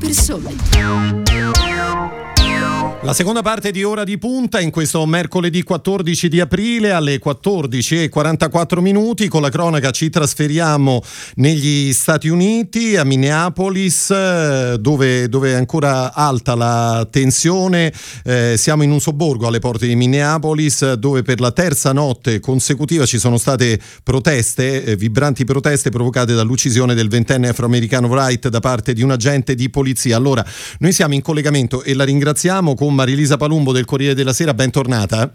persone. La seconda parte di Ora di Punta in questo mercoledì 14 di aprile alle 14.44 minuti con la cronaca ci trasferiamo negli Stati Uniti a Minneapolis dove, dove è ancora alta la tensione. Eh, siamo in un sobborgo alle porte di Minneapolis dove per la terza notte consecutiva ci sono state proteste, eh, vibranti proteste provocate dall'uccisione del ventenne afroamericano Wright da parte di un agente di polizia. Allora, noi siamo in collegamento e la ringraziamo con Marilisa Palumbo del Corriere della Sera, bentornata.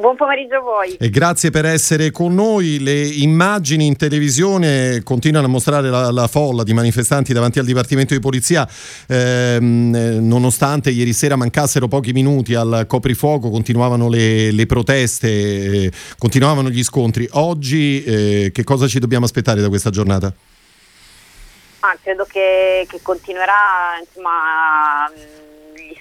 Buon pomeriggio a voi. E grazie per essere con noi. Le immagini in televisione continuano a mostrare la, la folla di manifestanti davanti al Dipartimento di Polizia, ehm, nonostante ieri sera mancassero pochi minuti al coprifuoco, continuavano le, le proteste, eh, continuavano gli scontri. Oggi eh, che cosa ci dobbiamo aspettare da questa giornata? Ah, credo che, che continuerà insomma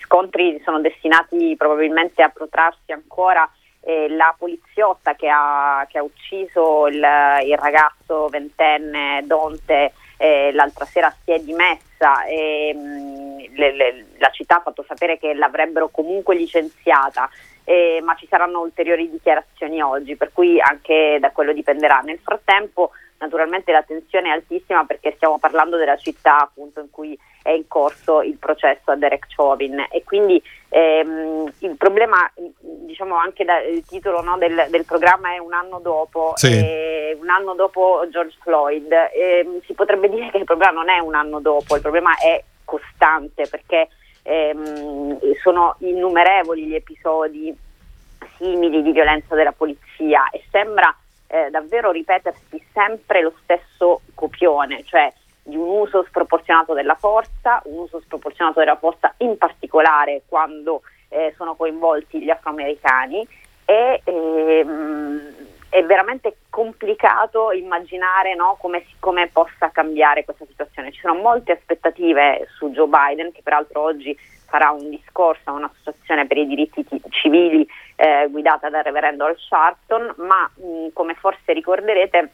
scontri sono destinati probabilmente a protrarsi ancora. Eh, la poliziotta che ha, che ha ucciso il, il, ragazzo ventenne Donte eh, l'altra sera si è dimessa e mh, mm, le, le, la città ha fatto sapere che l'avrebbero comunque licenziata. Eh, ma ci saranno ulteriori dichiarazioni oggi, per cui anche da quello dipenderà. Nel frattempo naturalmente la tensione è altissima perché stiamo parlando della città appunto in cui è in corso il processo a Derek Chauvin e quindi ehm, il problema diciamo anche dal titolo no, del, del, programma è un anno dopo sì. eh, un anno dopo George Floyd eh, si potrebbe dire che il problema non è un anno dopo il problema è costante perché ehm, sono innumerevoli gli episodi simili di violenza della polizia e sembra eh, davvero ripetersi sempre lo stesso copione, cioè di un uso sproporzionato della forza, un uso sproporzionato della forza in particolare quando eh, sono coinvolti gli afroamericani e ehm, è veramente complicato immaginare no, come, come, possa cambiare questa situazione. Ci sono molte aspettative su Joe Biden, che peraltro oggi farà un discorso a un'associazione per i diritti civili eh, guidata dal reverendo Al Sharpton, ma mh, come forse ricorderete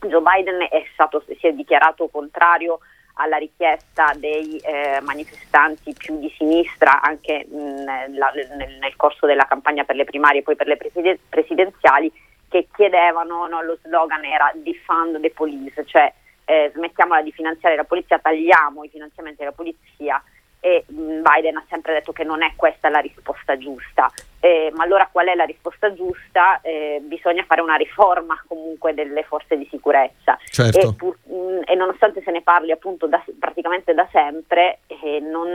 Joe Biden è stato, si è dichiarato contrario alla richiesta dei eh, manifestanti più di sinistra anche mh, la, nel, nel, corso della campagna per le primarie e poi per le presidenziali che chiedevano, no, lo slogan era defund the police, cioè eh, smettiamola di finanziare la polizia, tagliamo i finanziamenti della polizia e mm, Biden ha sempre detto che non è questa la risposta giusta. Eh, ma allora qual è la risposta giusta? Eh, bisogna fare una riforma comunque delle forze di sicurezza. Certo. E, pur, mh, mm, e, nonostante se ne parli appunto da, praticamente da sempre, eh, non,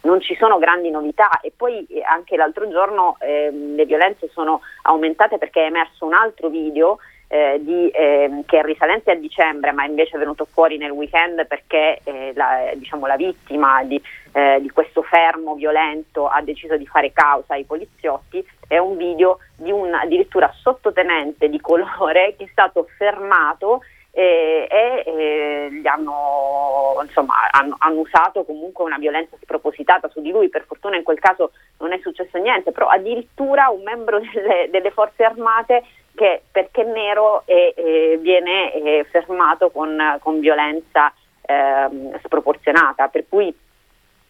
non, ci sono grandi novità. E poi eh, anche l'altro giorno ehm, le violenze sono aumentate perché è emerso un altro video eh, di, eh, che è risalente a dicembre ma invece è venuto fuori nel weekend perché eh, la, diciamo, la, vittima di, eh, di, questo fermo violento ha deciso di fare causa ai poliziotti, è un video di un addirittura sottotenente di colore che è stato fermato e, e, e gli hanno, insomma, hanno, hanno, usato comunque una violenza spropositata su di lui, per fortuna in quel caso non è successo niente, però addirittura un membro delle, delle forze armate che perché è nero e, e viene eh, fermato con, con violenza eh, sproporzionata, per cui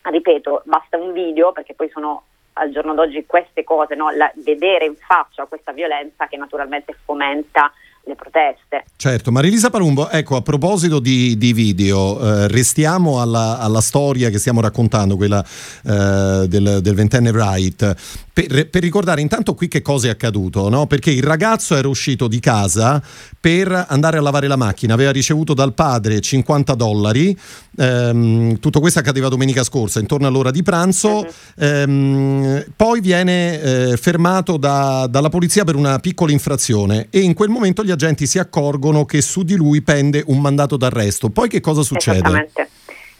ripeto, basta un video perché poi sono al giorno d'oggi queste cose, no? La, vedere in faccia questa violenza che naturalmente fomenta le proteste. Certo, Marilisa Palumbo, ecco a proposito di, di video, eh, restiamo alla, alla, storia che stiamo raccontando, quella eh, del, del, ventenne Wright, per, per, ricordare intanto qui che cosa è accaduto, no? perché il ragazzo era uscito di casa per andare a lavare la macchina, aveva ricevuto dal padre 50 dollari, ehm, tutto questo accadeva domenica scorsa, intorno all'ora di pranzo, uh-huh. ehm, poi viene eh, fermato da, dalla polizia per una piccola infrazione e in quel momento gli agenti si accorgono che su di lui pende un mandato d'arresto. Poi che cosa succede? Esattamente.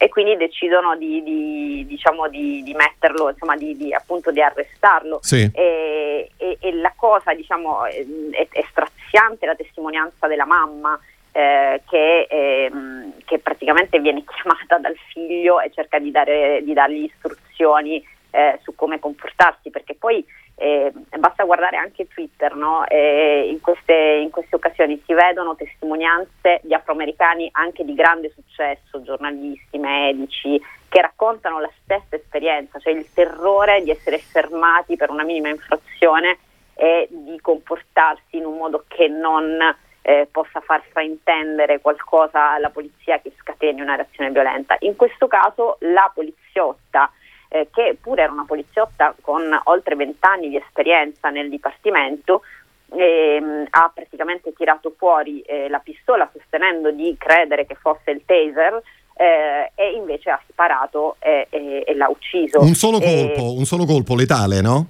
E quindi decidono di, di, diciamo di, di metterlo, insomma, di, appunto di arrestarlo. Sì. E, e, e, la cosa, diciamo, è, è straziante la testimonianza della mamma. Eh, che, eh, che, praticamente viene chiamata dal figlio e cerca di, dare, di dargli istruzioni eh, su come comportarsi, perché poi Eh, basta guardare anche Twitter, no? eh, in, queste, in, queste, occasioni si vedono testimonianze di afroamericani anche di grande successo, giornalisti, medici, che raccontano la stessa esperienza, cioè il terrore di essere fermati per una minima infrazione e di comportarsi in un modo che non eh, possa far fraintendere qualcosa alla polizia che scateni una reazione violenta. In questo caso la poliziotta eh, che pure era una poliziotta con oltre vent'anni di esperienza nel dipartimento, ehm, ha praticamente tirato fuori eh, la pistola sostenendo di credere che fosse il taser eh, e invece ha sparato e, e, e l'ha ucciso. Un solo colpo, un solo colpo letale, no?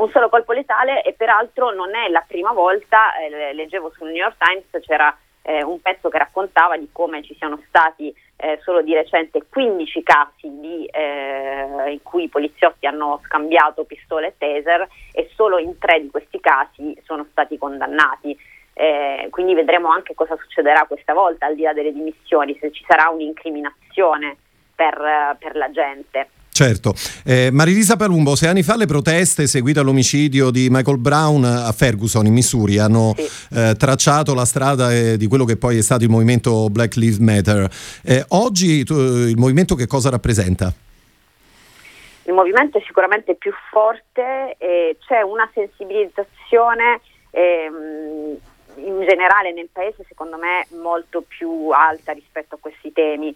un solo colpo letale e peraltro non è la prima volta, eh, leggevo sul New York Times, c'era eh, un pezzo che raccontava di come ci siano stati eh, solo di recente 15 casi di, eh, in cui i poliziotti hanno scambiato pistole e taser e solo in tre di questi casi sono stati condannati. Eh, quindi vedremo anche cosa succederà questa volta, al di là delle dimissioni, se ci sarà un'incriminazione per, per la gente. Certo. Eh, Marilisa Palumbo, sei anni fa le proteste seguite all'omicidio di Michael Brown a Ferguson in Missouri hanno sì. eh, tracciato la strada eh, di quello che poi è stato il movimento Black Lives Matter. Eh, oggi tu, il movimento che cosa rappresenta? Il movimento è sicuramente più forte, c'è una sensibilizzazione ehm, in generale nel paese secondo me molto più alta rispetto a questi temi.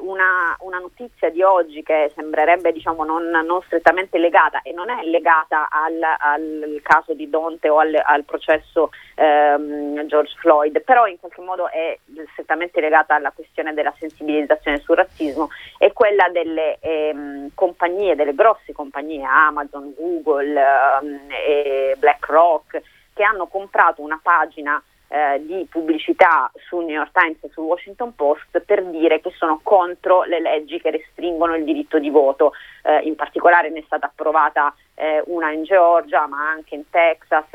Una, una, notizia di oggi che sembrerebbe diciamo, non, non, strettamente legata e non è legata al, al caso di Donte o al, al processo ehm, George Floyd, però in qualche modo è strettamente legata alla questione della sensibilizzazione sul razzismo, è quella delle ehm, compagnie, delle grosse compagnie, Amazon, Google, ehm, BlackRock, che hanno comprato una pagina eh, di pubblicità sul New York Times e sul Washington Post per dire che sono contro le leggi che restringono il diritto di voto. Eh, in particolare ne è stata approvata eh, una in Georgia, ma anche in Texas,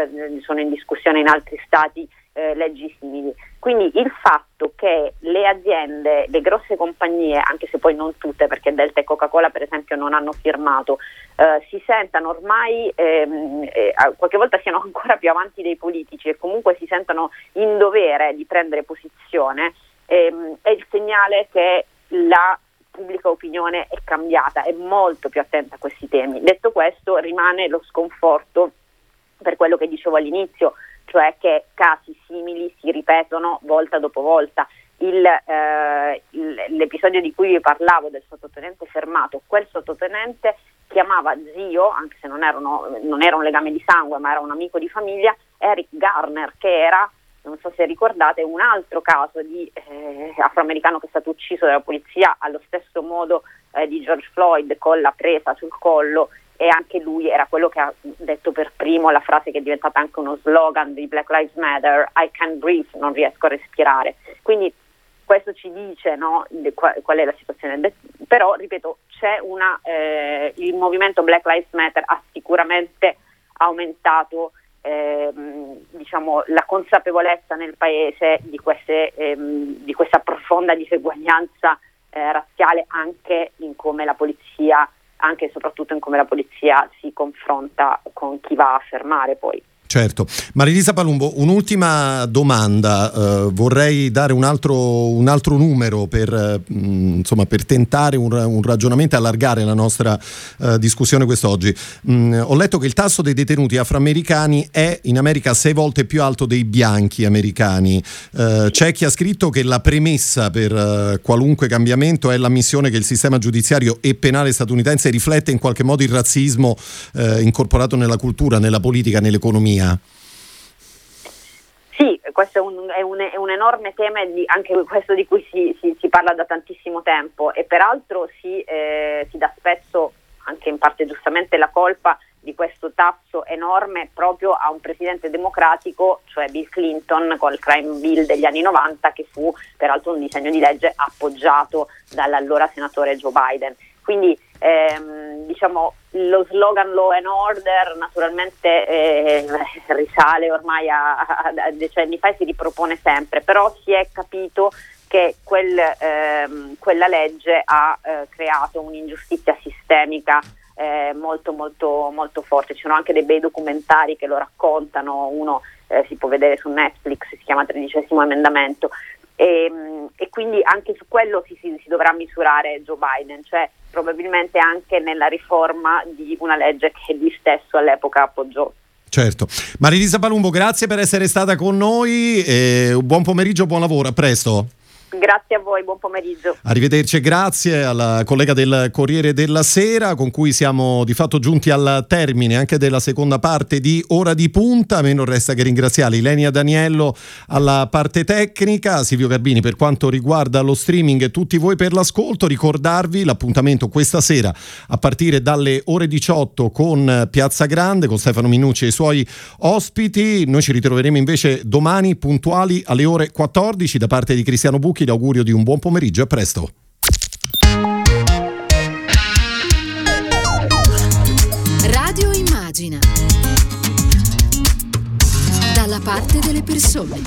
sono in discussione in altri stati eh, leggi simili. Quindi il fatto che le aziende, le grosse compagnie, anche se poi non tutte, perché Delta e Coca-Cola per esempio non hanno firmato, eh, si sentano ormai, ehm, eh, qualche volta siano ancora più avanti dei politici e comunque si sentano in dovere di prendere posizione, ehm, è il segnale che la pubblica opinione è cambiata, è molto più attenta a questi temi. Detto questo, rimane lo sconforto per quello che dicevo all'inizio, cioè che casi simili si ripetono volta dopo volta. Il, eh, l'episodio di cui vi parlavo del sottotenente fermato, quel sottotenente chiamava zio, anche se non, erano, non, era un legame di sangue ma era un amico di famiglia, Eric Garner, che era, non so se ricordate, un altro caso di eh, afroamericano che è stato ucciso dalla polizia allo stesso modo eh, di George Floyd con la presa sul collo e anche lui era quello che ha detto per primo la frase che è diventata anche uno slogan di Black Lives Matter, I can't breathe, non riesco a respirare. Quindi questo ci dice no, qual è la situazione, però ripeto, una, eh, il movimento Black Lives Matter ha sicuramente aumentato ehm, diciamo, la consapevolezza nel paese di, queste, ehm, di questa profonda diseguaglianza eh, razziale anche in come la polizia anche e soprattutto in come la polizia si confronta con chi va a fermare poi. Certo. Marilisa Palumbo, un'ultima domanda. Uh, vorrei dare un altro, un altro numero per, uh, insomma, per tentare un, un, ragionamento e allargare la nostra uh, discussione quest'oggi. Mm, ho letto che il tasso dei detenuti afroamericani è in America sei volte più alto dei bianchi americani. c'è chi ha scritto che la premessa per qualunque cambiamento è l'ammissione che il sistema giudiziario e penale statunitense riflette in qualche modo il razzismo incorporato nella cultura, nella politica, nell'economia. Sì, questo è un, è un, è un enorme tema, di, anche questo di cui si, si, si, parla da tantissimo tempo e peraltro si, eh, si dà spesso, anche in parte giustamente, la colpa di questo tasso enorme proprio a un presidente democratico, cioè Bill Clinton col crime bill degli anni 90 che fu peraltro un disegno di legge appoggiato dall'allora senatore Joe Biden. Quindi ehm, diciamo, lo slogan law and order naturalmente eh, risale ormai a, a, decenni fa e si ripropone sempre, però si è capito che quel, ehm, quella legge ha eh, creato un'ingiustizia sistemica eh, molto molto molto forte. Ci sono anche dei bei documentari che lo raccontano, uno eh, si può vedere su Netflix, si chiama Tredicesimo Emendamento. E, e, quindi anche su quello si, si, si, dovrà misurare Joe Biden, cioè probabilmente anche nella riforma di una legge che lui stesso all'epoca appoggiò. Certo. Marilisa Palumbo, grazie per essere stata con noi. Buon pomeriggio, buon lavoro, a presto. Grazie a voi, buon pomeriggio. Arrivederci grazie alla collega del Corriere della Sera con cui siamo di fatto giunti al termine anche della seconda parte di Ora di Punta. A me non resta che ringraziare Ilenia Daniello alla parte tecnica, Silvio Garbini per quanto riguarda lo streaming e tutti voi per l'ascolto. Ricordarvi l'appuntamento questa sera a partire dalle ore 18 con Piazza Grande, con Stefano Minucci e i suoi ospiti. Noi ci ritroveremo invece domani puntuali alle ore 14 da parte di Cristiano Bucchi Bianchi, l'augurio di un buon pomeriggio, a presto. Radio Immagina. Dalla parte delle persone.